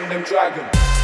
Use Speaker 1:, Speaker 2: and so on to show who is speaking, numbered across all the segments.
Speaker 1: we them dragon.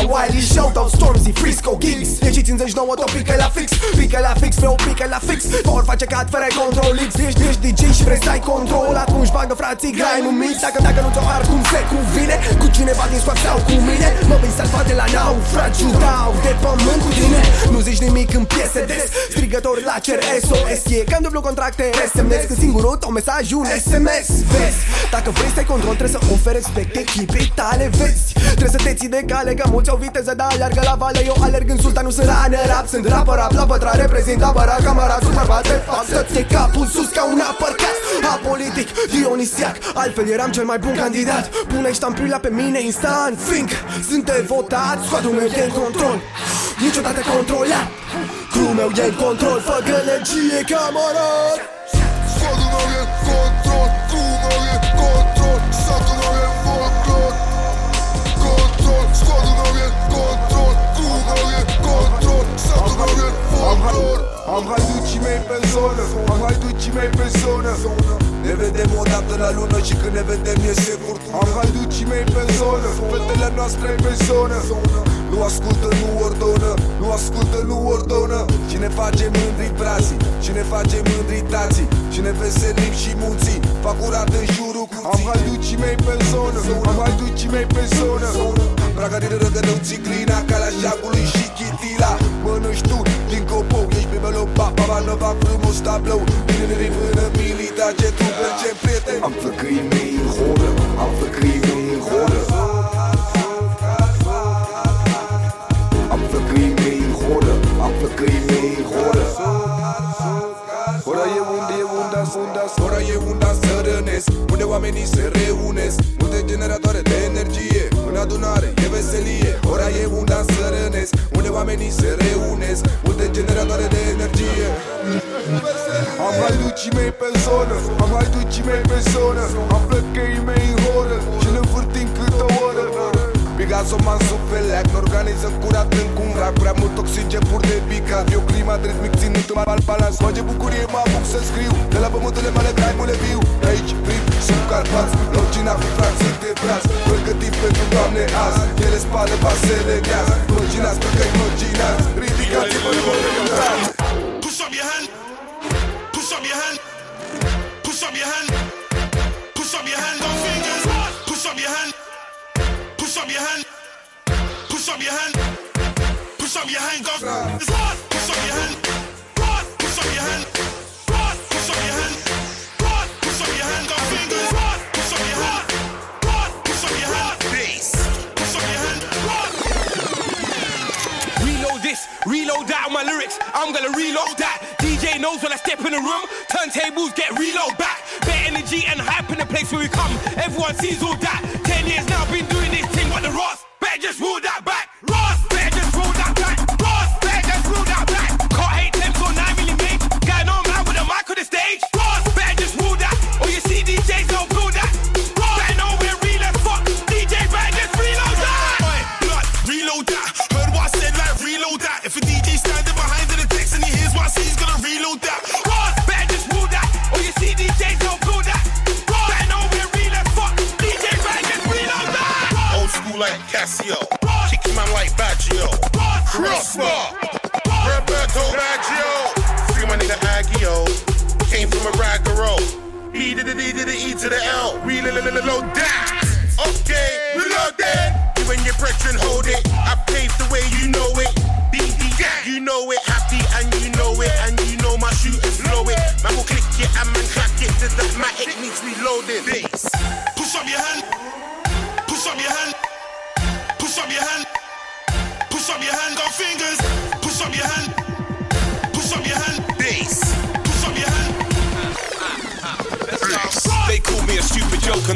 Speaker 2: Jimmy, Skepta, Wiley Shoutout Stormzy, Frisco, Gigs Ieșiți în 59 tot pică la fix Pică la fix, vreo pică la fix. Power face cat fără control X Ești, ești DJ și vrei să ai control. Atunci bagă frații grind în mix. Dacă, dacă nu ți-o ar cum se cuvine? Cu cineva din squad sau cu mine? Mă vin salvat de la naufragiu Dau de pământ cu tine. Nu zici nimic în piese des. Strigători la cer SOS E când dublu contracte. SMS Când singurul tău mesaj un SMS Vezi, dacă vrei să ai control trebuie să oferi respect echipei tale Vezi, trebuie să te ții de cale Că mulți au viteză, dar alergă la vale Eu alerg în sultan, nu sunt runner rap Sunt rapper rap, la pătra reprezint apăra Camera super bate, fac să-ți iei capul sus ca un uppercut. Apolitic, dionisiac Altfel eram cel mai bun candidat. Pune ștampila pe mine instant Fiindcă sunt de votat Squadul meu e în control. Niciodată controlat Crew meu e în control. Fă gălăgie, camarad.
Speaker 3: Składam Sato nowy folklor
Speaker 4: Am haiducii mei pe zonă Am haiducii mei pe zonă Ne vedem o dată la lună și când ne vedem iese furtună Am haiducii mei pe zonă Fetele noastre pe zonă Nu ascultă, nu ordonă Nu ascultă, nu ordonă Și ne face mândri brații Și ne face mândri tații Și ne veselim și munții Fac curat în jurul curții Am haiducii mei pe zonă Am haiducii mei pe zonă Braga din răgădău țiglina Calea șagului și chitila Mănânci tu din copou Ești bibelou, papa, nova frumos tablou Tinerii până milita Ce tu ce prieten. Am flăcăii mei în horă Am flăcăii mei în horă. Am flăcăii mei în horă Am flăcăii mei în horă. Ora e unde e unda, unda, ora e unda să rănesc Unde oamenii se reunesc. Multe generatoare de energie În adunare e veselie Ora e unda să rănesc. Unde oamenii se reunesc Multe generatoare de energie. Am haiducii mei pe zonă Am haiducii mei pe zonă Am flăcăii mei în horă Picasso, man sufeleac Ne organizăm curat în cum rac Prea mult oxigen pur de picat Eu clima drept mic ținut în al balans. Face bucurie mă apuc să scriu. De la pământurile mele graimule viu. De aici prim sub Carpați Logina cu frații de braț Pregătit pentru doamne azi Ele spală vasele gheaz Imaginați pe că imaginați Ridicați-vă de vorbă
Speaker 5: Push up your hand. Push up your hand. Push up your hand. Up your hand. Push up your hand. Push up your hand. Got fingers. Push up your hand. Push up your hand. Push up your hand. Push up your hand. Got fingers. Push up your hand. Push up your hand. Bass. Push up your hand.
Speaker 6: Reload this, reload that on my lyrics. I'm gonna reload that. DJ knows when I step in the room. Turntables get reload back. Better energy and hype in the place where we come. Everyone sees all that. Just roll that
Speaker 5: L. Reload that. Okay, reload that. You and your brethren hold it. I paved the way, you know it. BD, you know it. Happy and you know it. And you know my shooters blow it. Man will click it and man clack it. The Dogmatic needs reloaded.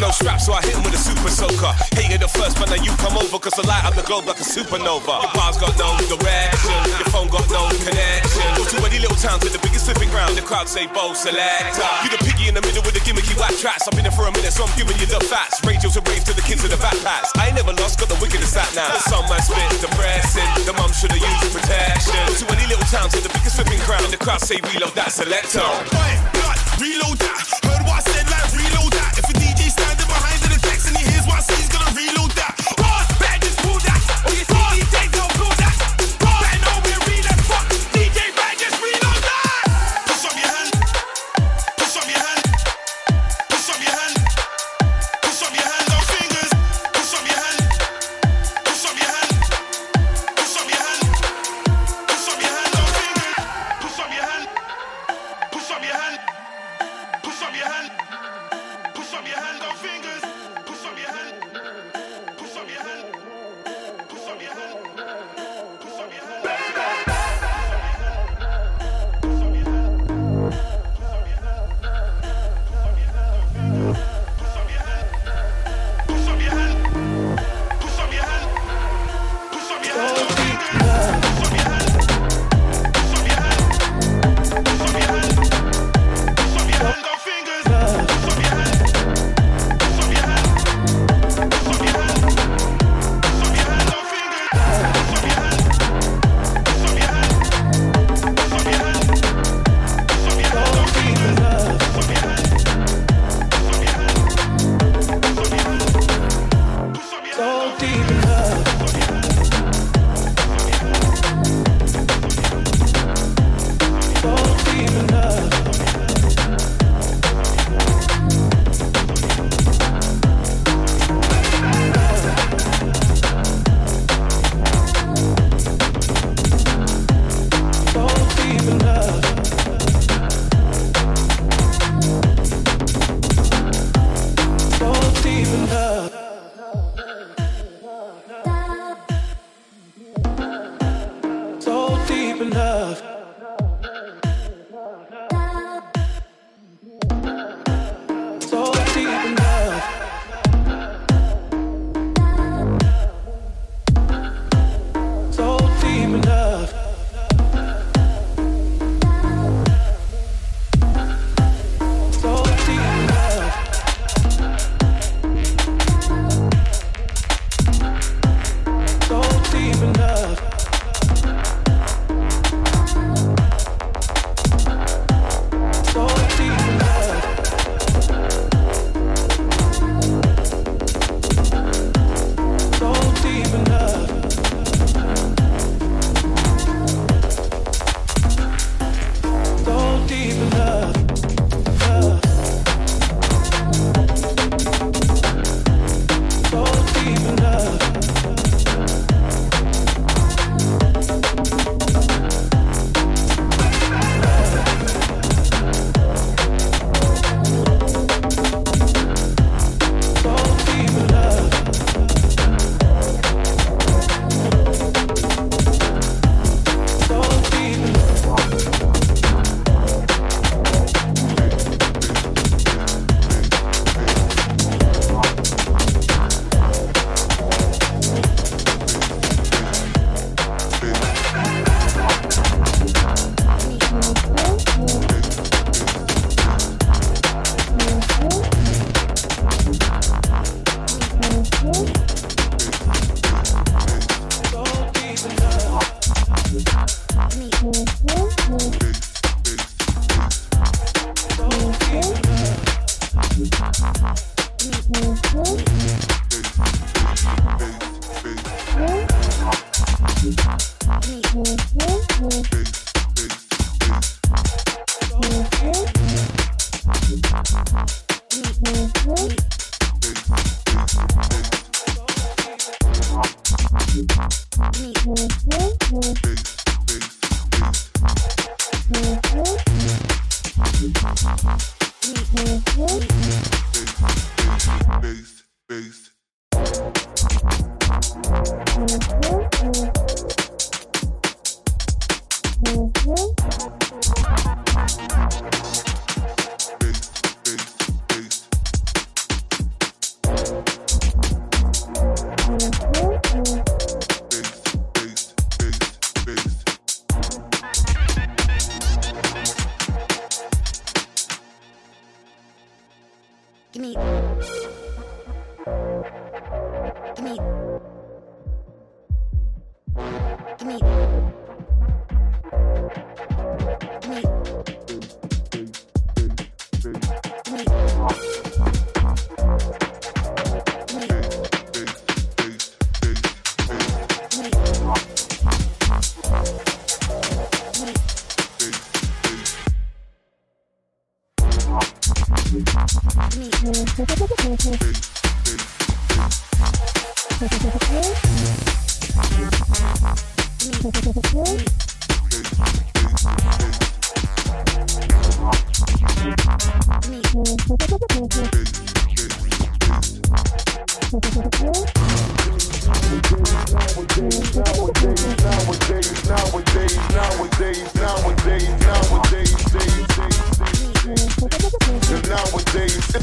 Speaker 6: No straps, so I hit 'em with a super soaker. Hated the first, but now you come over, cause I light up the globe like a supernova. Your bars got no direction, your phone got no connection. Go to any little towns with the biggest flipping ground, the crowd say bow selector. You the piggy in the middle with the gimmicky whack tracks. I've been there for a minute, so I'm giving you the facts. Radios and raves to the kids with the backpacks. I ain't never lost, got the wickedest that now. But some man spit depressing, the mum should've used protection. Go to any little towns with the biggest flipping crown, the crowd say reload that selector.
Speaker 5: Reload that. Heard what I said,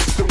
Speaker 3: it's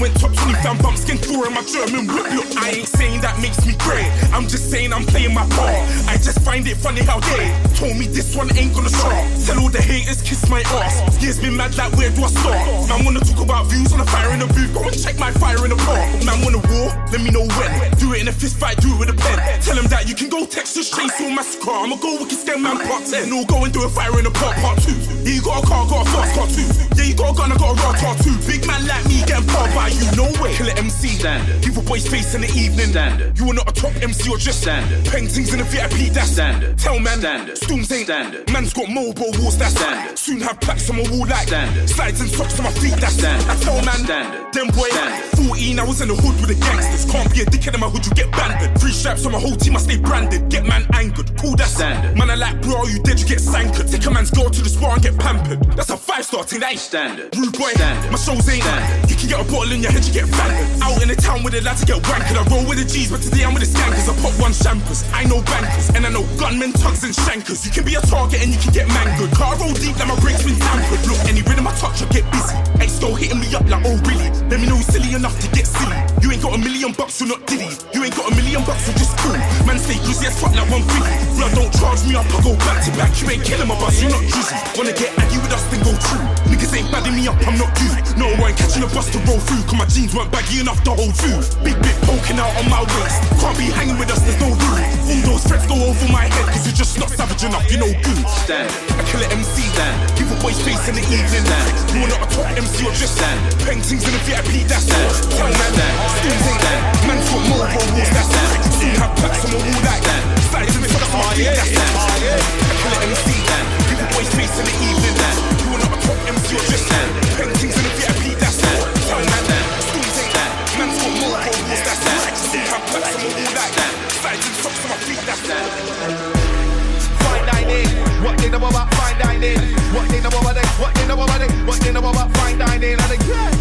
Speaker 6: went top 20 fan, bump skin tour in my German whip. Look, I ain't saying that makes me great. I'm just saying I'm playing my part. I just find it funny how they told me this one ain't gonna stop. Tell all the haters, kiss my ass. Years been mad like where do I start? Man wanna talk about views on a fire in the booth. Go and check my fire in the park. Man wanna war? Let me know when. Do it in a fist fight, do it with a pen. Tell them that you can go Texas Chainsaw Massacre. I'ma go wicked scam man part 10. No, go and do a fire in a park part 2. Yeah, you got a car, got a fast car too. Yeah, you got a gun, I got a raw car too. Big man like me getting powered by you, no way. Kill it MC. Standard. Give a boy's face in the evening. Standard. You are not a top MC or just standard. Paintings in the VIP, that's standard. Tell man, standard. Storms ain't standard. Man's got mobile walls, that's standard. Soon have plaques on my wall like standard. Slides and socks on my feet, that's standard. I tell man, standard. Them boy, 14, I was in the hood with the gangsters. Can't be a dickhead in my hood, you get banded. Three straps on my whole team, I stay branded. Get man angered, cool, that's standard. Man, I like, bro, you dead, you get sankered. Take a man's girl to the spa and get pampered. That's a five star thing, that ain't standard. Rude boy, standard. My shows ain't standard. You can get a bottle in your head, you get banded. Out in the town with the lads, to get wankered. I roll with the G's, but today I'm with the skankers. I pop one champers. I know bankers, and I know gunmen, tugs, and shankers. You can be a target and you can get mangled. Car roll deep like my brakes been tampered. Look, any rhythm I touch, I get busy. Still hitting me up like, oh really? Let me know who's silly enough to get silly. You ain't got a million bucks, you're not diddy. You ain't got a million bucks, you're just cool. Man, stay greasy as fuck like one fifty. Blood don't charge me up, I go back to back. You ain't killing my bus, you're not juicy. Wanna get aggy with us, then go true. Niggas ain't badding me up, I'm not you. No, I ain't catching a bus to roll through. Cause my jeans weren't baggy enough to hold through. Big bit poking out on my waist. Can't be hanging with us, there's no room. All those threats go over my head, cause you're just not savage enough, you know good. Stand. I kill it MC, stand. Give a boy's face in the evening, stand. You are not a top MC, you're just stand. Paintings in the VIP, that's stand. Man, stand. Steams ain't that. Man's got more walls, that's stand. Soon have plaques on the wall like that. Slides in the top of my feet, that's stand. I kill it MC, stand. Give a boy's face in the evening, stand. You are not a top MC, you're just stand. Paintings in the stand.
Speaker 7: Fine dining. What they know about fine dining? What they know about it? What they know about it? What they know about fine dining? And again,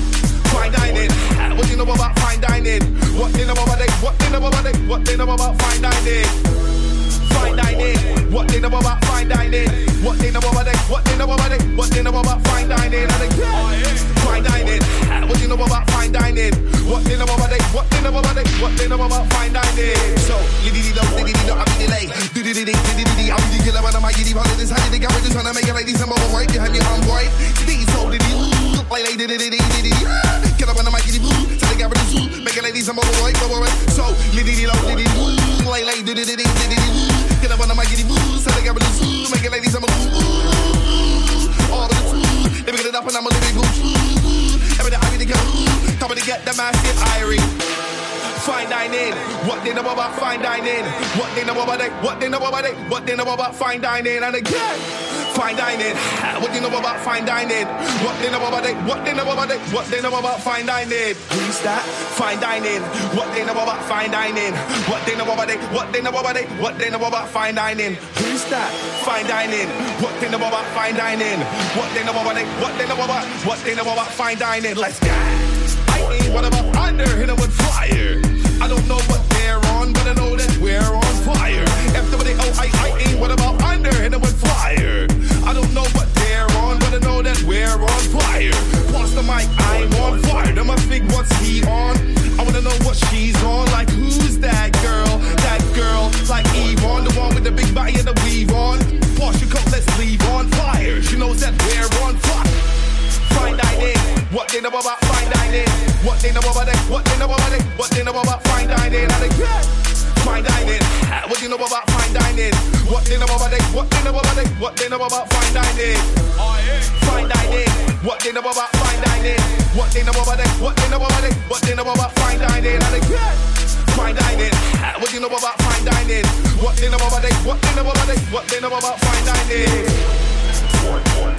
Speaker 7: fine dining. What they know about fine dining? What they know about it? What they know about it? What they know about fine dining? Fine dining. What they know about fine dining? What they know about it? What they know about it? What they know about fine dining? And again, fine dining. What they know about fine dining? What they know about it? What they know about it? What they know about fine dining? So, liddy dee dum, liddy dee dum, I'm delay. Diddy diddy diddy diddy, I'm the killer, but I'm a giddy holidays. How did they get me? Just trying to make it like December, but right behind me, I'm right. These so diddy, like like diddy diddy diddy. Get up on the mic, giddy boo. So they got me the make it like December, but right, but right. So, liddy dee dum, liddy doo, like like. Get up on the mic, giddy boo. So they got me the make it like December, boo. All of the let me get it up and I'm a living boo. Every day I be the the get the massive irie. Fine dining. What they know about fine dining? What they know about it? What they know about it? What they know about fine dining? And again, fine dining. What they know about fine dining? What they know about it? What they know about it? What they know about fine dining? Who's that? Fine dining. What they know about fine dining? What they know about it? What they know about it? What they know about fine dining? Who's that? Fine dining. What they know about fine dining? What they know about it? What they know about? What they know about fine dining? Let's go. I ain't what about under, hit with fire. I don't know what they're on, but I know that we're on fire. FWO, I, I ain't what about under, hit 'em with fire. I don't know what they're on, but I know that we're on fire. Pass the mic, I'm on fire. Them must think what's he on? I wanna know what she's on. Like who's that girl? That girl, like Yvonne, the one with the big body and the weave on. Pass your coat, let's leave on fire. She knows that we're on fire fine dining. What they know about fine dining? What they know about it? What they know about it? What they know about fine dining? And they. Fine dining. What do you know about fine dining? What they know about it? What they know about it? What they know about fine dining? Fine dining. What they know about fine dining? What they know about it? What they know about it? What they know about fine dining? And they. Fine dining. What do you know about fine dining? What they know about it? What they know about it? What they know about fine dining?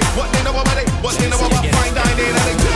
Speaker 7: But then I'm about fine dining and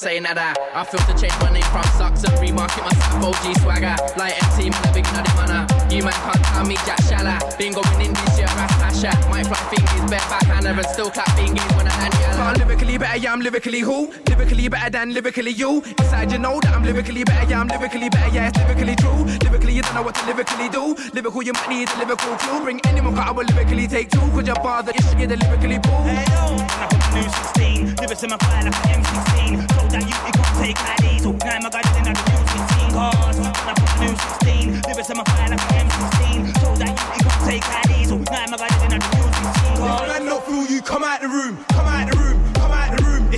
Speaker 8: say
Speaker 9: nada. I feel to change my name from sucks and remarket myself OG swagger. Like MC, man, a big nutty manner. You man can't tell me Jack Shalla. Been going in this year, Ras Asha. Might fly fingers, bare backhander, and still clap fingers when I yalla.
Speaker 6: I'm lyrically better, yeah, I'm lyrically who? Lyrically than lyrically you. Inside you know that I'm lyrically better, yeah, I'm lyrically better, yeah, it's lyrically true. Lyrically, you don't know what to lyrically do. Lyrical, you might need a lyrical clue. Bring any more, I will lyrically take two. Cause your father is the lyrically boo.
Speaker 10: Hey yo, when I got the new 16, lyrics in my fire like an M16. Told that you, you can't take IDs. So now my guy didn't have the new 16 cars. When I got the new 16, lyrics in my fire like an M16. Told that you, you can't take IDs. So now my guy didn't have the new 16
Speaker 6: If
Speaker 10: cars.
Speaker 6: man not feel you, come out the room, come out the room,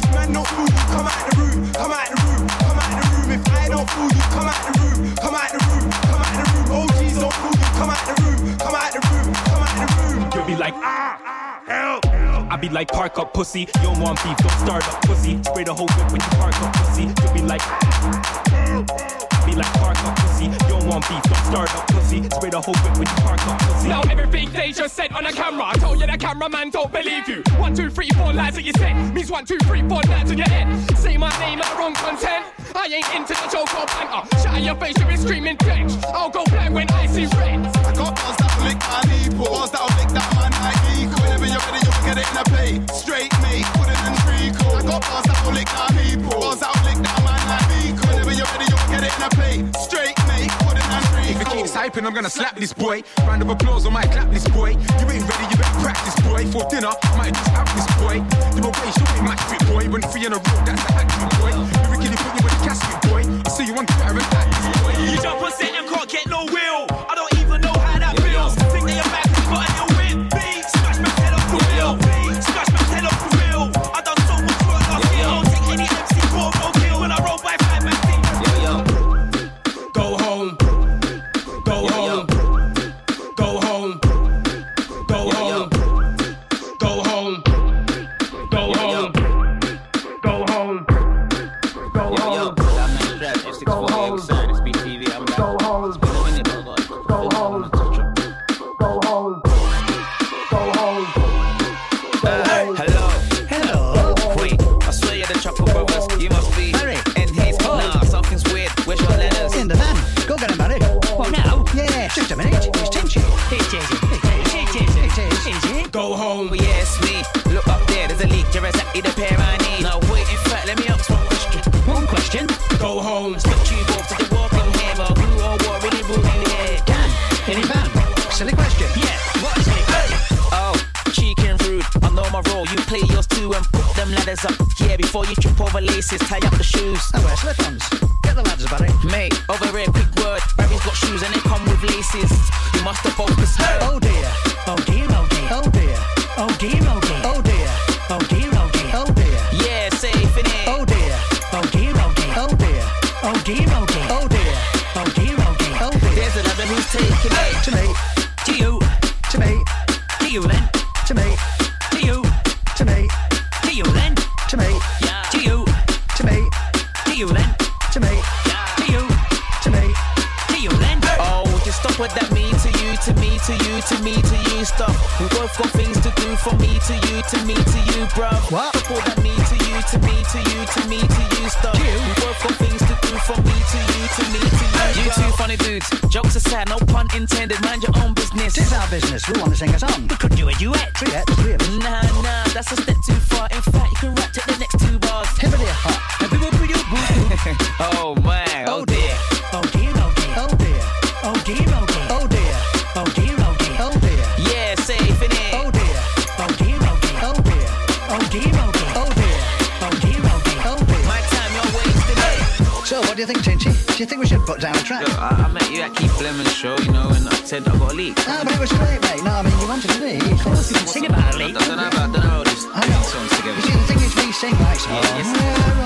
Speaker 6: room. Man not feel you, come out the room, come out the room, come out the room. If I don't feel you, come out the room, come out the room, come out the room. OGs don't feel you, come out the room, come out the room, come out the room.
Speaker 11: You'll be like, ah, help. I be like, park up, pussy. You don't want beef, don't start up, pussy. Spray the whole whip when you park up, pussy. You'll be like, I be like, park up, pussy. You don't want beef, don't start up, pussy. Spray the whole whip when you park up, pussy.
Speaker 12: Now everything they just said on the camera. I told you the cameraman don't believe you. One, two, three, four lies that you said means one, two, three, four lies in your head. Say my name at the wrong content. I ain't into the joke or banter. Shut in your face, you be screaming trench. I'll go blind when I see red.
Speaker 7: I got bars that will lick my nipple, bars that will lick that man like equal. Whenever you're ready, you'll get it in a plate. Straight mate, put it in treacle. I got bars that will lick my nipple, bars that will lick that man ready, you'll get it a plate. Straight mate, put it in
Speaker 13: If it
Speaker 7: treacle.
Speaker 13: keeps hyping, I'm gonna slap this boy. Round of applause, I might clap this boy. You ain't ready, you better practice, boy. For dinner, I might just have this boy. You know, waste, you ain't match fit, boy. When three in a row, that's the action, boy. Lyrically put you in a casket, boy. I see you on Twitter and that is boy.
Speaker 10: You jump on set and can't get no will.
Speaker 6: Go home.
Speaker 14: Well, yeah, it's me. Look up there, there's a leak. You're exactly the pair I need. Now, wait, in fact, let me ask one question.
Speaker 15: One question.
Speaker 6: Go home.
Speaker 14: Stop you both to the walking hammer. Blue or what really ruling here?
Speaker 15: Dan, in his van. Silly question.
Speaker 14: Yeah, what a silly. Oh, cheeky and rude. I know my role. You play yours too and put them ladders up. Yeah, before you trip over laces, tie up the shoes.
Speaker 15: I wear slip-ons. Get the ladders, Barry.
Speaker 14: Mate, over here, quick word. Barry's got shoes and they come with laces. Who's taking.
Speaker 15: To me.
Speaker 14: To you.
Speaker 15: To me.
Speaker 14: To you then.
Speaker 15: To me.
Speaker 14: To you.
Speaker 15: To me.
Speaker 14: To you then.
Speaker 15: To me.
Speaker 14: Yeah. To you.
Speaker 15: To me.
Speaker 14: To you then.
Speaker 15: To me.
Speaker 14: Yeah. To you.
Speaker 15: To me.
Speaker 14: To you then. Oh, just stop what that mean to you, to me, to you, to me, to you. Stop. We both got things to do from me to you, to me, to you, bruv.
Speaker 15: What?
Speaker 14: Stop what that mean to you, to me, to you, to me, to you. Stop.
Speaker 15: You?
Speaker 14: funny dudes. Jokes aside, no pun intended. Mind your own business.
Speaker 15: It's our business. We want to sing a song.
Speaker 14: We could do a duet.
Speaker 15: Duet, three of us.
Speaker 14: Nah, nah, that's a step too far. In fact, you can rap to the next two bars.
Speaker 15: Hibbity hop.
Speaker 14: And people put your boo. Oh man. Oh, oh dear. dear.
Speaker 15: Oh dear. Oh dear. Oh dear. Oh dear. Oh dear. Oh dear. Oh dear. Oh dear. Oh dear.
Speaker 14: Yeah, safe in it.
Speaker 15: Oh dear. Oh dear. Oh dear. Oh dear. Oh dear. Oh dear. Oh dear. Oh dear. Oh dear.
Speaker 14: My time, you're wasting it.
Speaker 15: So, what do you think, Tinchy? Do you think we should put down a track?
Speaker 16: Look, I, I met you at Keith Lemon's show, you know, and I said I got a leak.
Speaker 15: No, but it was great, mate. No, I mean, you wanted to be. Of course, you can sing about a leak.
Speaker 16: I don't know, I don't know songs together.
Speaker 15: You see, the thing is, we sing like songs. Yeah,
Speaker 16: yes.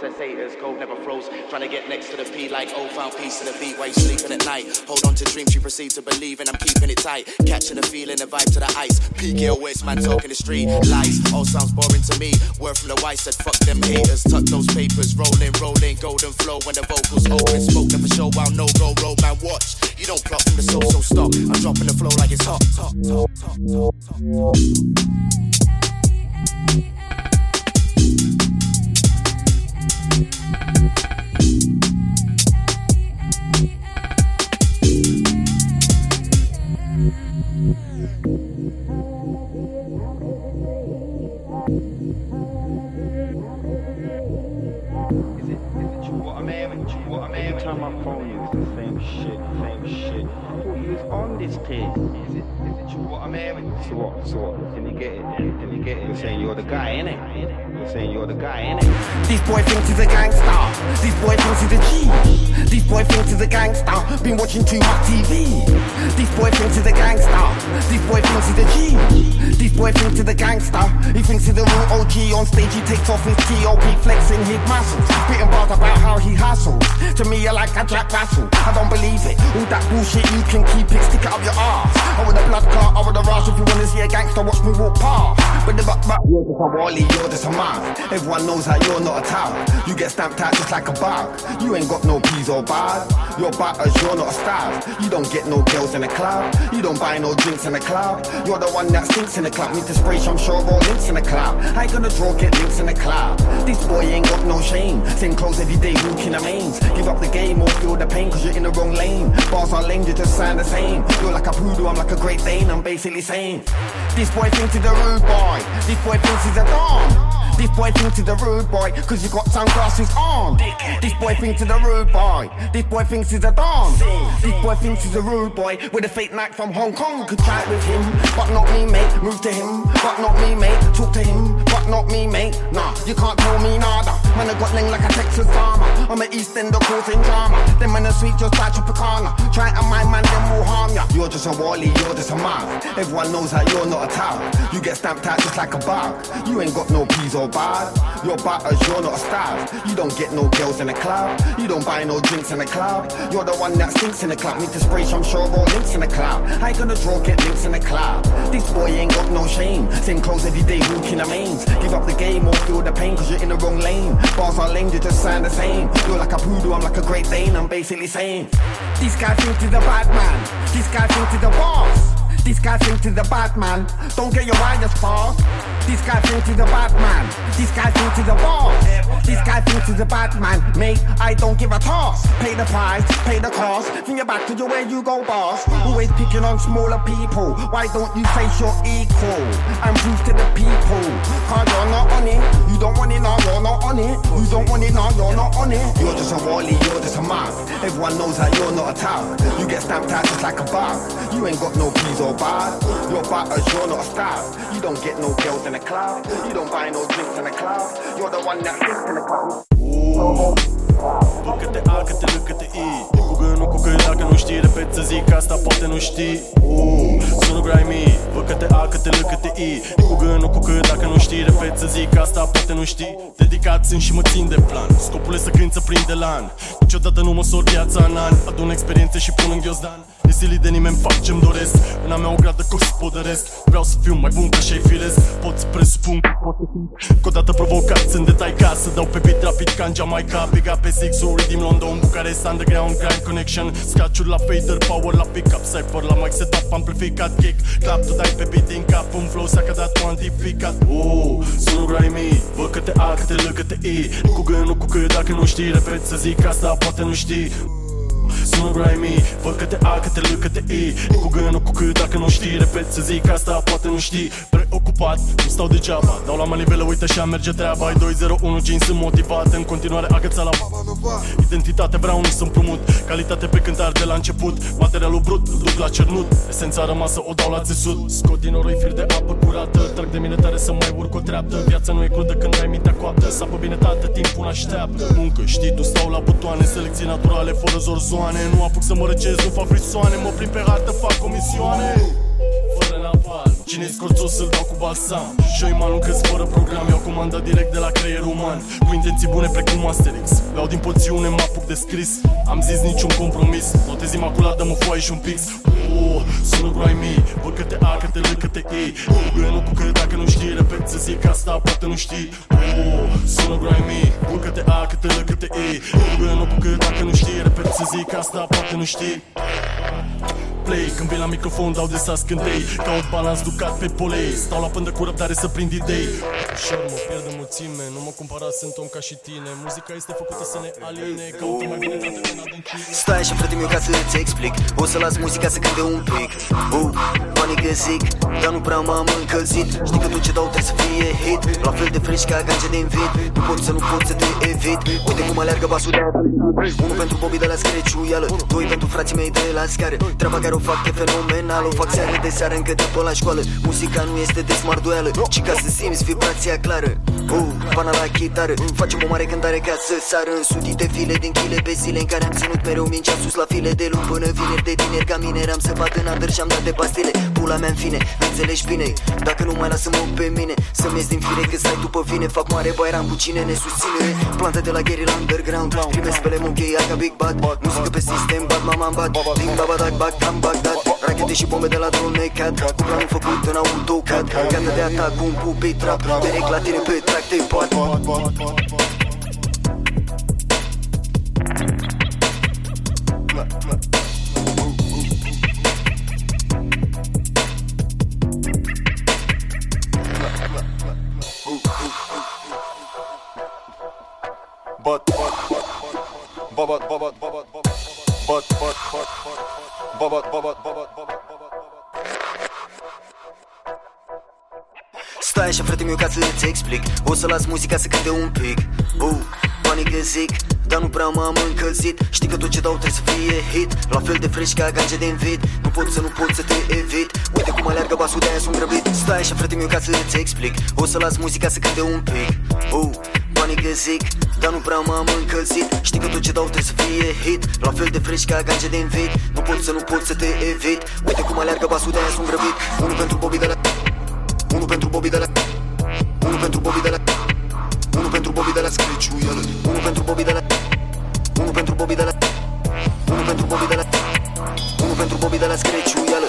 Speaker 17: Haters. Code never froze. Trying to get next to the P like oh, found peace in the beat while you sleeping at night. Hold on to dreams you proceed to believe, and I'm keeping it tight. Catching the feeling, the vibe to the ice. PKO West man talking the street. Lies, all sounds boring to me. Word from the white said, fuck them haters. Tuck those papers, rolling, rolling, golden flow when the vocals open. Smoke for show while no go, road man watch. You don't plot from the soul, so stop. I'm dropping the flow like it's hot. Top, top, top.
Speaker 18: Every on. Is it, is it true what I'm hearing? So what, so what? Can you get it? Can you get it? You're saying you're the guy, innit? Saying you're the guy, innit?
Speaker 19: This boy thinks he's a gangster. This boy thinks he's a G. This boy thinks he's a gangster. Been watching too much TV. This boy thinks he's a gangster. This boy thinks he's a G. This boy thinks he's a gangster. He thinks he's a real OG. On stage he takes off his T.O.P. flexing his muscles. Spitting bars about how he hustles. To me, you're like a Jack Russell. I don't believe it. All that bullshit you can keep it. Stick it up your ass. I want a blood clot. I want a rush. If you wanna see a gangster, watch me walk past. But the buck, buck, you're just a wally. You're just a man. Everyone knows that you're not a tout. You get stamped out just like a bug. You ain't got no peas or bad. You're batters, you're not a star. You don't get no girls in the club. You don't buy no drinks in the club. You're the one that stinks in the club. Need to spray some sure all links in the club. I ain't gonna draw, get links in the club. This boy ain't got no shame. Same clothes every day, walking the mains. Give up the game or feel the pain, cause you're in the wrong lane. Bars are lame, you just sound the same. You're like a poodle, I'm like a great Dane. I'm basically saying, this boy thinks he's a rude boy. This boy thinks he's a don. This boy thinks he's a rude boy, cause you got sunglasses on. This boy thinks he's a rude boy. This boy thinks he's a don. This boy thinks he's a rude boy with a fake night from Hong Kong. Could try it with him, but not me, mate. Move to him, but not me, mate. Talk to him, but not me, mate. Nah, you can't tell me nada. Man, I got ling like a Texas farmer. I'm an East Ender causing drama. Them man, a sweet just like Tropicana. Try and my man, them will harm ya. You're just a wally, you're just a man. Everyone knows that you're not a towel. You get stamped out just like a bug. You ain't got no peas or bad. You're batters, you're not a star. You don't get no girls in the club. You don't buy no drinks in the club. You're the one that stinks in the club. Need to spray some sure all links in the club. I ain't gonna draw, get links in the club. This boy ain't got no shame. Same clothes every day, walking the mains. Give up the game or feel the pain, cause you're in the wrong lane. Bars are lame, you just sound the same. You're like a poodle, I'm like a great Dane. I'm basically saying, this guy he's a bad man. This guy he's a boss. This guy thinks he's a bad man. Don't get your wires crossed. This guy thinks he's a bad man. This guy thinks he's a boss. This guy thinks he's a bad man. Mate, I don't give a toss. Pay the price, pay the cost. Your back to your where you go, boss. Always picking on smaller people. Why don't you face your equal? I'm prove to the people? Cause you're not on it. You don't want it now, you're not on it. You don't want it now, you're not on it. You're just a wally, you're just a man. Everyone knows that you're not a tout. You get stamped out just like a bug. You ain't got no peas or bad. You're batters, you're not a star. You don't get no girls in the club. You don't buy no drinks in the club. You're the one that thinks in the club.
Speaker 20: Bucă-te A, că te L, că te I Cu G, nu cu G, dacă nu știi Repet să zic asta, poate nu știi uh, Sună grimy Bucă-te A, că te L, că te I Cu G, nu cu G, dacă nu știi Repet să zic asta, poate nu știi Dedicat sunt și mă țin de plan Scopul e să cânt să prind de lan Niciodată nu măsor viața în ani Adun experiențe și pun în ghiozdan Nesilit de nimeni fac ce-mi doresc. În a mea o gradă gospodăresc Vreau să fiu mai bun ca și firesc. Pot să presupun că pot să fiu Că odată provocați în detai ca să dau pe beat rapid ca în Jamaica. Piga pe Six-ul din London Bucarest Underground Grind Connection. Scratch-uri la fader, power la pick-up Cypher la mic setup, amplificat kick. Clap, tu dai pe beat din cap Un flow s-a cădat cuantificat. Uh, sună grimy Văd că te A, că te L, că te I. Cu G, nu cu C, dacă nu știi Repet să zic asta, poate nu știi Sună grimy Văd că te A, că te L, că te I. Cu G, nu cu C, dacă nu știi Repet să zic asta, poate nu știi. Preocupat ocupat Nu stau degeaba, dau la manivelă, uite așa merge treaba. Ai 201 sunt motivat În continuare agăța la Identitate vreau nu să împrumut. Calitate pe cântar de la început Materialul brut, îl duc la cernut. Esența rămasă o dau la țesut. Scot din oroi fir de apă curată. Trag de mine tare să mai urc o treaptă. Viața nu e crudă când ai mintea coaptă. Sapă bine tată, timpul așteaptă. Muncă, știi, tu stau la butoane. Selecții naturale, fără zorzoane Nu apuc să mă răcesc, nu fac frisoane. Mă prind pe hartă, fac comisioane Fără napalm Cine-i scorțos să-l dau cu balsam. Și-o imanul că fără program. Iau comanda direct de la creier uman. Cu intenții bune precum Asterix. Beau din poțiune, mă apuc de scris. Am zis niciun compromis. Notez imaculat, dă-mă foaie și un pix. Oh, Sună grimy Văd că te A, că te L, că te E Cu nu cu că dacă nu știi Repet să zic asta, poate nu știi. Oh, Sună grimy Văd că te A, că te L, că te E Cu nu cu că dacă nu știi Repet să zic asta, poate nu știi play. Când vin la microfon dau de sas cântei Caut balans ducat pe polei. Stau la pândă cu răbdare să prind idei. Ușor mă pierd în mulțime Nu mă compara, sunt om ca și tine. Muzica este făcută să ne aline Caută mai bine dată în adâncime
Speaker 21: Stai așa frate meu ca să-ți explic. O să las muzica să cânte un pic. Uh, Banii că zic, dar nu prea m-am încălzit. Știi că tot ce dau trebuie să fie hit. La fel de fresh ca ganja din vid Nu pot să nu pot să te evit. Uite cum alergă basul de Unul pentru Bobby de la Screciuială Doi pentru frații mei de la scară. Treaba care o fac e fenomenal O fac seară de seară încă de pe la școală. Muzica nu este de smarduială Ci ca să simți vibrația clară uh, Pana la chitară. Facem o mare cântare ca să sară Însudite file din chile pe zile În care am ținut mereu mingea sus la file de luni Până vineri de tineri. Ca mine Eram săpat în adăr și am dat de pastile. Pula mea în fine, înțelegi bine. Dacă nu mai lasă-mă pe mine Să-mi ies din fire că stai după vine. Fac mare bairam cu cine ne susține. Plantă de la Gary la underground Primesc pe lemon cheia ca Big Bad. Muzică pe sistem, bat mama bat Ding baba dac bac cam Bagdad. Rachete și bombe de la drone cat Cu planul făcut în autocad Gata de atac cu un pupi trap. Direct la tine pe track te bat
Speaker 22: But, but, but, but, but, but, but, but, but, but, but, but, but, but, but,
Speaker 21: Stai așa frate meu ca să-ți explic. O să las muzica să cânte un pic. Uh, Banii că zic dar nu prea m-am încălzit. Știi că tot ce dau trebuie să fie hit. La fel de fresh ca ganja din vid Nu pot să nu pot să te evit. Uite cum alergă basul de aia sunt grăbit. Stai așa frate meu ca să-ți explic. O să las muzica să cânte un pic. Uh, Banii că zic dar nu prea m-am încălzit. Știi că tot ce dau trebuie să fie hit. La fel de fresh ca ganja din vid Nu pot să nu pot să te evit. Uite cum alergă basul de aia sunt grăbit. Unul pentru Bobby de la Unul pentru Bobby de la Unul pentru Bobby de la Unul pentru Bobby de la Scriciuială Unul pentru Bobby de la Unul pentru Bobby de la Unul pentru Bobby de la Unul pentru Bobby de la Scriciuială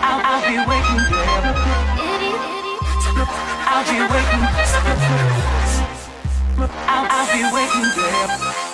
Speaker 12: I'll, be waiting. I'll be waiting. I'll
Speaker 23: be waiting.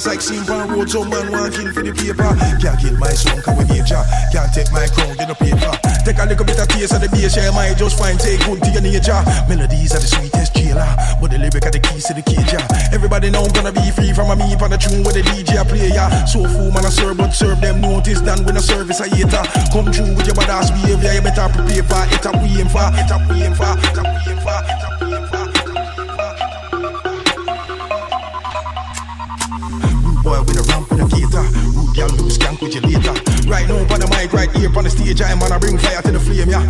Speaker 23: Dance like seen on road, some man kill for the paper. Can't kill my song, cause we major. Can't take my crown, get no paper. Take a little bit of taste of the bass, yeah, might just find take good to your nature. Melodies are the sweetest jailer, but the lyric are the keys to the cage. Everybody know I'm gonna be free from a me on the tune with the DJ play. Yeah. So fool man, I serve, but serve them notice than when a service I hate her. Come true with your badass behavior, you better prepare for it. Up we aim for, it up we aim for, it here on the stage, I'm gonna bring fire to the flame, yeah.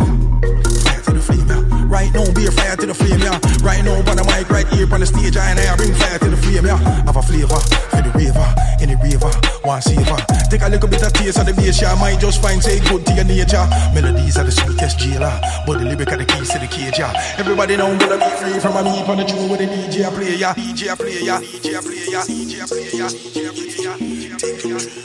Speaker 23: To the flame, yeah. Right now, be a fire to the flame, yeah. Right now, on the mic, right here on the stage, I I bring fire to the flame, yeah. Have a flavor for the raver, any raver, one saver. Take a little bit of taste of the bass, yeah. Might just find say good to your nature. Melodies are the sweetest jailer, but the lyric are the keys to the cage, yeah. Everybody know I'm gonna be free from a me on the tune with the DJ play, yeah. DJ play, yeah. DJ play, yeah. DJ play, yeah. DJ play, yeah. Take control, take control,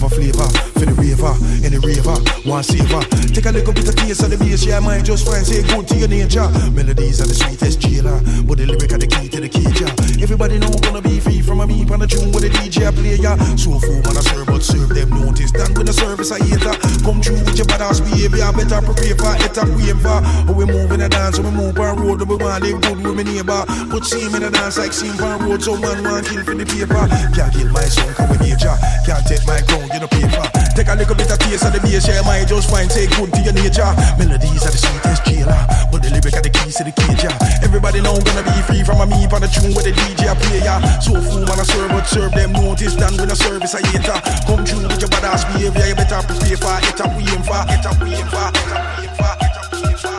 Speaker 23: Have a flavor for the raver, any raver, one saver. Take a a little bit of taste of the bass, yeah, might just find say good to your nature. Melodies are the sweetest jailer, but the lyric are the key to the cage, yeah. Everybody know gonna be free from a me on the tune with the DJ play, yeah. So fool man, I serve, but serve them notice. Done with the service, I hate her. Come true with your badass behavior, better prepare for it, I'm waiting. How we move in the dance, how we move on road, we want live good with me neighbor. See him in the dance like same on road, so man want kill for the paper. Can't kill my son, come with nature. Can't take my crown, you know paper. Take a little bit of taste of the bass, yeah, might just find take good to your nature. Melodies are the sweetest jailer, but the lyric are the keys to the cage, yeah. Everybody know I'm gonna be free from a me on the tune with the DJ play, yeah. So fool man, I serve, but serve them notice, done with a service, I hate her. Come true with your badass behavior, you better prepare for it, I'm waiting for, it, I'm waiting for, it, I'm waiting for, it, I'm waiting for.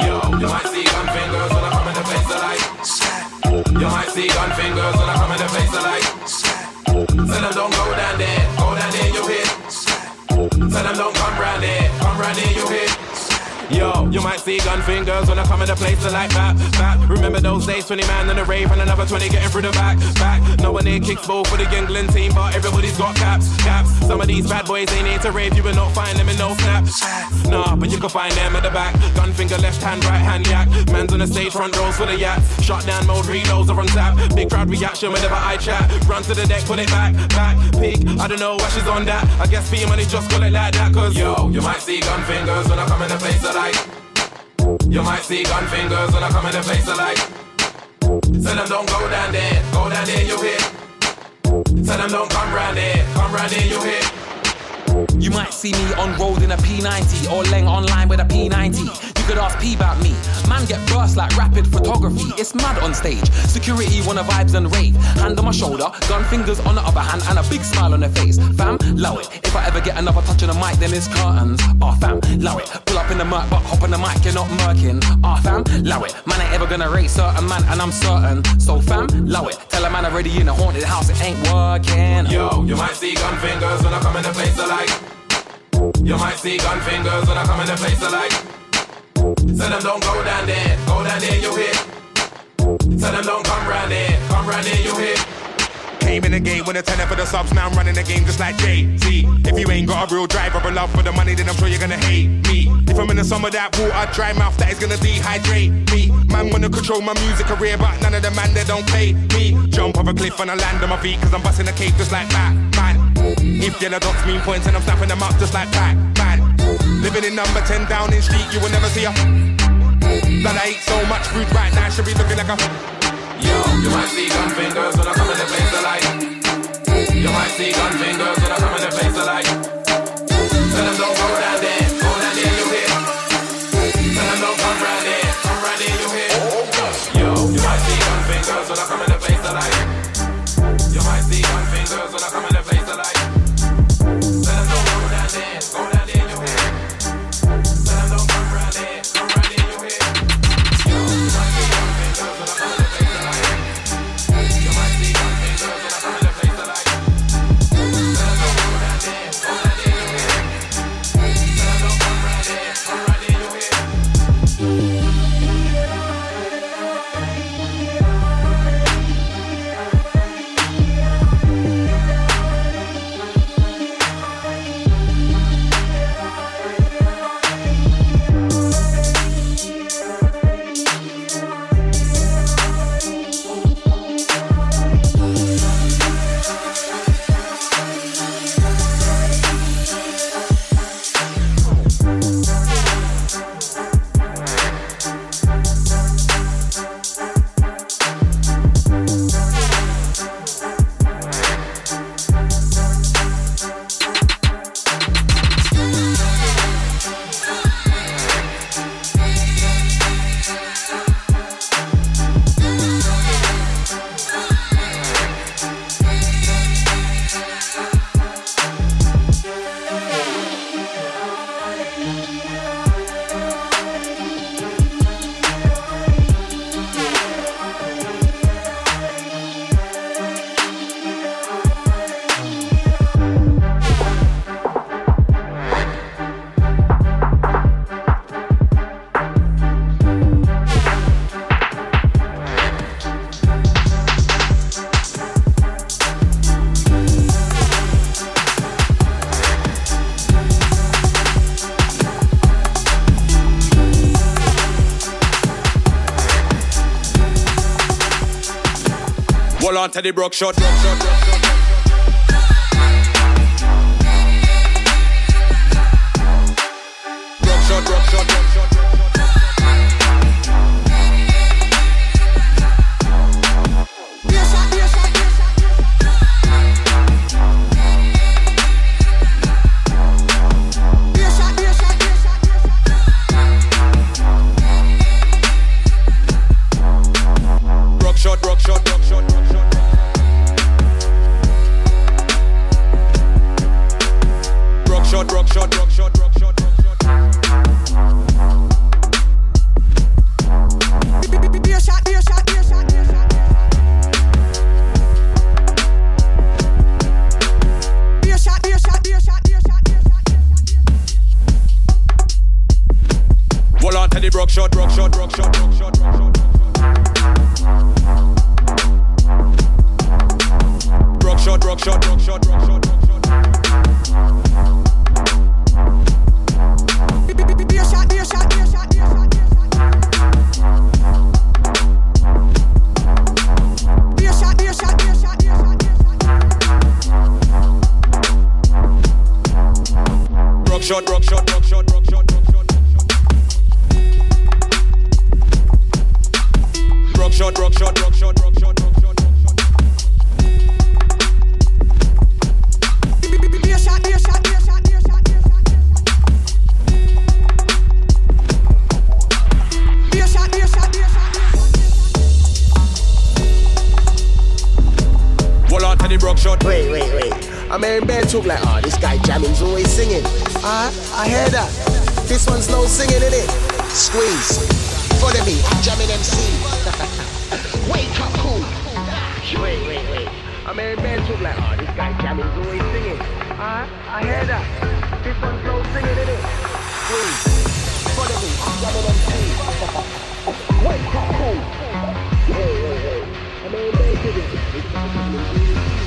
Speaker 6: Yo, you might see gun fingers when I come in the place of light. You might see gun fingers Tell them don't go down there, go down there, you hit. Tell them don't come round there, come round there, you hit. Yo, you might see gun fingers when I come in the place to like that, back. Remember those days, 20 man in the rave and another 20 getting through the back, back. No one here kicks ball for the England team, but everybody's got caps, caps. Some of these bad boys ain't into rave, you will not find them in no snap. Nah, but you can find them at the back. Gun finger, left hand, right hand, yak. Man's on the stage, front rows for the yak. Shot down mode, reloads are on tap. Big crowd reaction whenever I chat. Run to the deck, put it back, back. Peak, I don't know why she's on that. I guess P money just call it like that, cause yo, you might see gun fingers when I come in the place of light. You might see gun fingers when I come in the place of light. Tell them don't go down there, go down there, you hit. Tell them don't come round there, come round there, you hit.
Speaker 14: You might see me on road in a P90 or Leng online with a P90. Could ask P about me. Man get burst like rapid photography. It's mad on stage. Security wanna vibes and rave. Hand on my shoulder, gun fingers on the other hand, and a big smile on the face. Fam, love it. If I ever get another touch on the mic, then it's curtains. Ah, fam, love it. Pull up in the murk, but hop on the mic, you're not murking. Ah, fam, love it. Man ain't ever gonna rate certain man, and I'm certain. So fam, love it. Tell a man already in a haunted house, it ain't working.
Speaker 6: Yo, you might see gun fingers when I come in the place light. You might see gun fingers when I come in the place light. Tell them don't go down there, go down there, you hit. Tell them don't come round there, come round there, you hit.
Speaker 24: Came in the game with a tenner for the subs, now I'm running the game just like Jay-Z. If you ain't got a real drive or a love for the money, then I'm sure you're gonna hate me. If I'm in the summer, that water, dry mouth, that is gonna dehydrate me. Man wanna control my music career, but none of the man, they don't pay me. Jump off a cliff and I land on my feet, cause I'm busting a cake just like Batman. If yellow dots mean points and I'm snapping them up just like Pac-Man. Living in number 10 Downing Street, you will never see a that I eat so much food right now, should be looking like a
Speaker 6: Yo, you might see gun fingers when I come in the place of light. You might see gun fingers
Speaker 25: On to the broke shot, broke shot, broke shot.
Speaker 26: Singing. Ah, I hear that. This one's no singing, in it? Squeeze. Follow me, I'm jamming MC. Wake up, cool. Wait, wait, wait. I'm hearing Bear talk like, oh, this guy jamming's always singing. Ah, I hear that. This one's no singing, in it? Squeeze. Follow me, I'm jamming MC. Wake up, cool. Wait, wait, wait. I'm hearing Bear singing.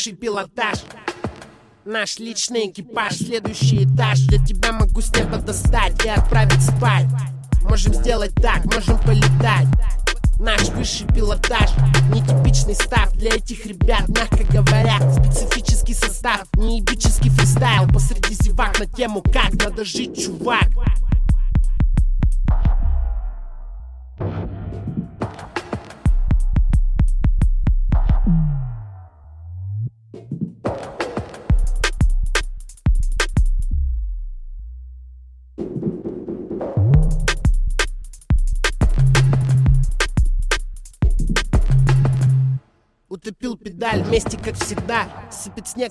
Speaker 27: Высший пилотаж. Наш личный экипаж, следующий этаж. Для тебя могу с неба достать. И отправить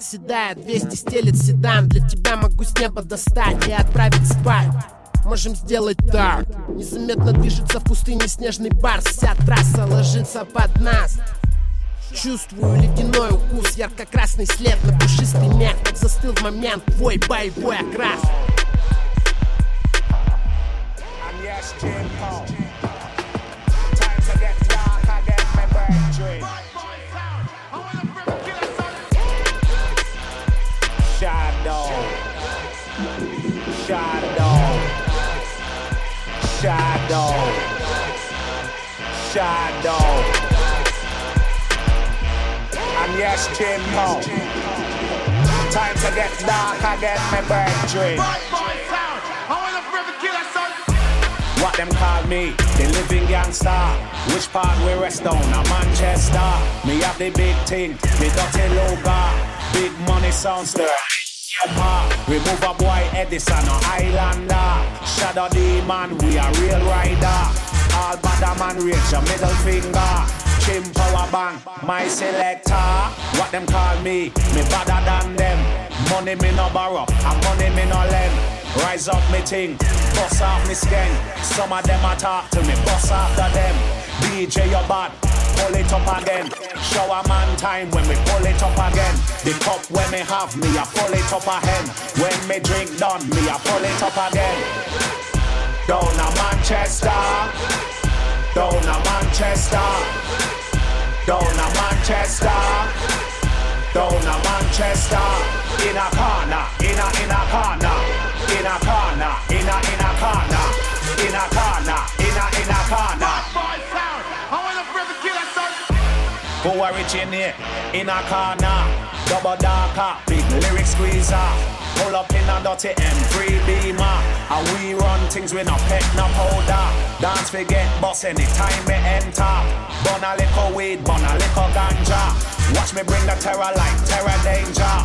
Speaker 27: Седает, 200 стелит седан Для тебя могу с неба достать и отправить спать. Можем сделать так. Незаметно движется в пустыне снежный барс Вся трасса ложится под нас. Чувствую ледяной укус, ярко-красный след на пушистый мех Так застыл в момент твой боевой окрас.
Speaker 28: And yes, Jim Shadow. Shadow. Shadow. And yes, Jim. Time to get dark I get my brethren. What them call me? The living gangster. Which part we rest on? A Manchester. Me have the big thing, me dirty logo. Big money soundster. Remove a boy Edison or Islander. Shadow demon, we a real rider. All bad man reach a middle finger. Chim power bang, my selector. What them call me? Me better than them. Money me no borrow, and money me no lend. Rise up me ting, bust off me skin. Some of them a talk to me, bust after them. DJ your bad, pull it up again. Shower man time when we pull it up again. The cup when me have me, I pull it up again. When me drink done, me I pull it up again. Down a Manchester, down a Manchester, down a Manchester, down a Manchester. In a corner, in a in a corner, in a corner, in a in a corner, in a corner, Who originate in here? In a corner? Double darker, big lyric squeezer. Pull up in a dirty M3 beamer. And we run things with no pet, no powder. Dance forget boss anytime we enter. Burn a little weed, burn a little ganja. Watch me bring the terror like terror danger.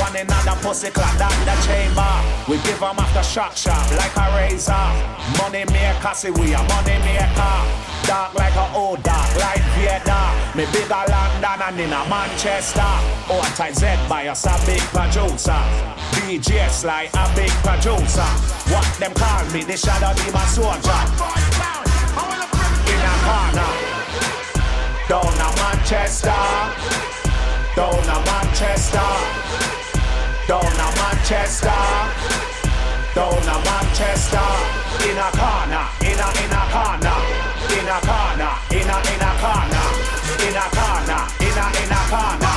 Speaker 28: One in the pussy clap down the chamber. We give them after shock shot like a razor. Money maker, see we a money maker. Dark like a old dark like Vader. Me bigger London and in a Manchester. Oh, type Z by us a big producer. BGS like a big producer. What them call me? The shadow demon soldier. In a corner. Down a Manchester. Down a Manchester. Down a Manchester. Down a Manchester. In a corner. In a in a corner. In a corner. In a in a corner. In a corner. In a in a corner.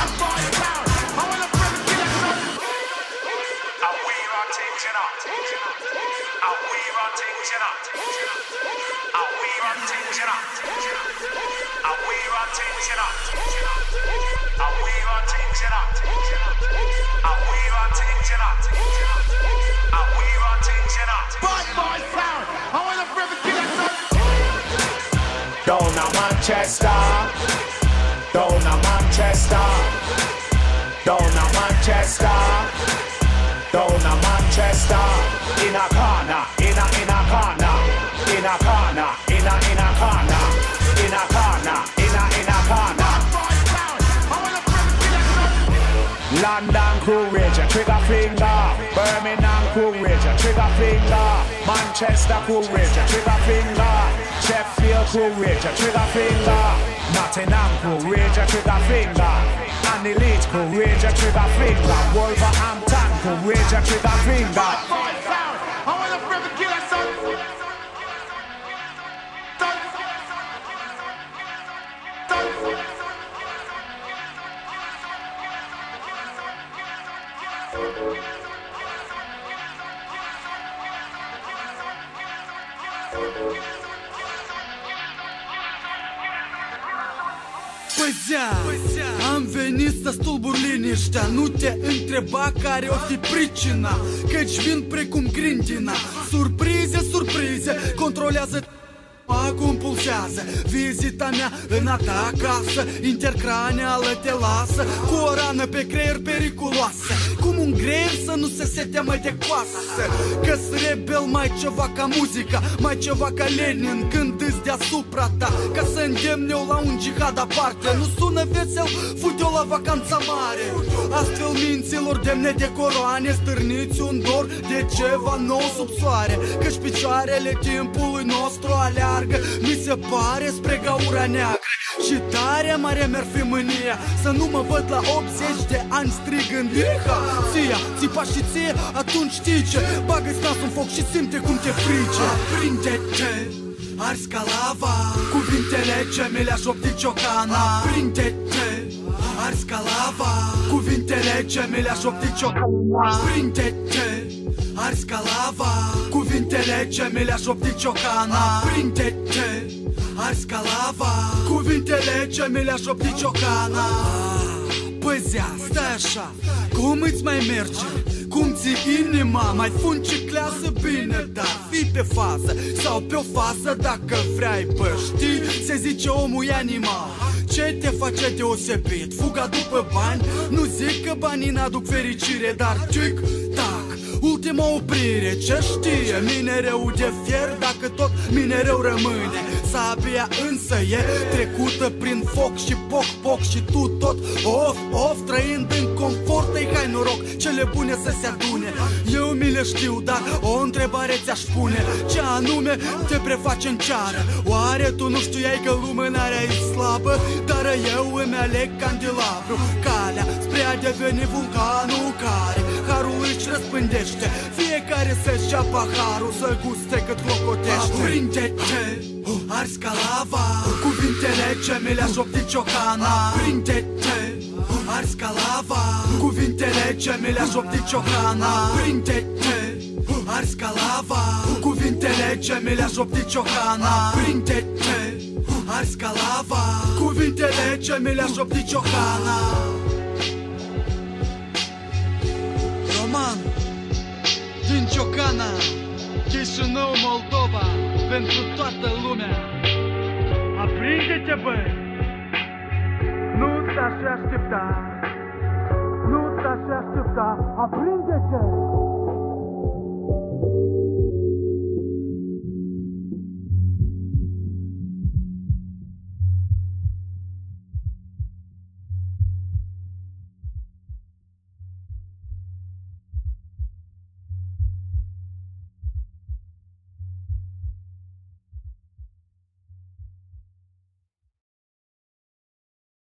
Speaker 28: A Manchester. Down a Manchester. Down a Manchester. Down a Manchester. In a corner, London crew rage, a trigger finger. Birmingham crew rage, a trigger finger. Manchester crew rage, a trigger finger. Sheffield crew rage, a trigger finger. Nottingham crew rage, a trigger finger. And the Leeds crew rage, a trigger finger. Wolverhampton crew rage, a trigger finger.
Speaker 29: Păzea, am venit să stulbur liniștea. Nu te întreba care o fi pricina Căci vin precum grindina. Surprize, surprize, controlează Acum pulsează. Vizita mea în a ta acasă Intercraneală te lasă Cu o rană pe creier periculoasă Cum un greier să nu se sete mai de coasă. Că rebel mai ceva ca muzica Mai ceva ca Lenin când îți deasupra ta. Ca să îndemn eu la un jihad aparte Nu sună vesel, fut eu la vacanța mare. Astfel minților demne de coroane Stârniți un dor de ceva nou sub soare. Căci picioarele timpului nostru aleargă Mi se pare spre gaura neagră și tare mare mi-ar fi mânia Să nu mă văd la 80 de ani strigând Iha, ția, țipa și ție Atunci știi ce? Bagă-ți nasul în foc și simte cum te frige Aprinde-te Ars ca lava Cuvintele ce mi le-a șoptit ciocana. Aprinde-te Ars ca lava Cuvintele ce mi le-a șoptit ciocana. Aprinde-te Ars ca lava Cuvintele ce mi le-a șoptit ciocana. Aprinde-te Ars ca lava Cuvintele ce mi le-aș șoptit ciocana Păzea, stai așa Cum îți mai merge? Cum ți inima? Mai funciclează bine Dar fi pe fază Sau pe o fază dacă vrei Bă, știi? Se zice omul e animal ce te face deosebit? Fuga după bani? Nu zic că banii n-aduc fericire Dar tic-tac Ultima oprire, ce știe? Minereu de fier dacă tot minereu rămâne. Sabia însă e trecută prin foc și poc-poc Și tu tot of-of trăind în confort. Ei hai noroc, cele bune să se adune. Eu mi le știu, dar o întrebare ți-aș pune. Ce anume te preface în ceară? Oare tu nu știai că lumânarea e slabă? Dar eu îmi aleg candelabru Calea spre a deveni vulcanul care Harul își răspândește. Fiecare să-și ia paharul Să guste cât clocotește. Aprinde-te Ars ca lava Cuvintele ce mi le-a șoptit ciocana. Aprinde-te Ars ca lava Cuvintele ce mi le-a șoptit ciocana. Aprinde-te Ars ca lava Cuvintele ce mi le-a șoptit ciocana. Aprinde-te Ars ca lava Cuvintele ce mi le-a șoptit ciocana din Ciocana Chișinău, Moldova Pentru toată lumea. Aprinde-te, băi! Nu te-aș aștepta Nu te-aș aștepta Aprinde-te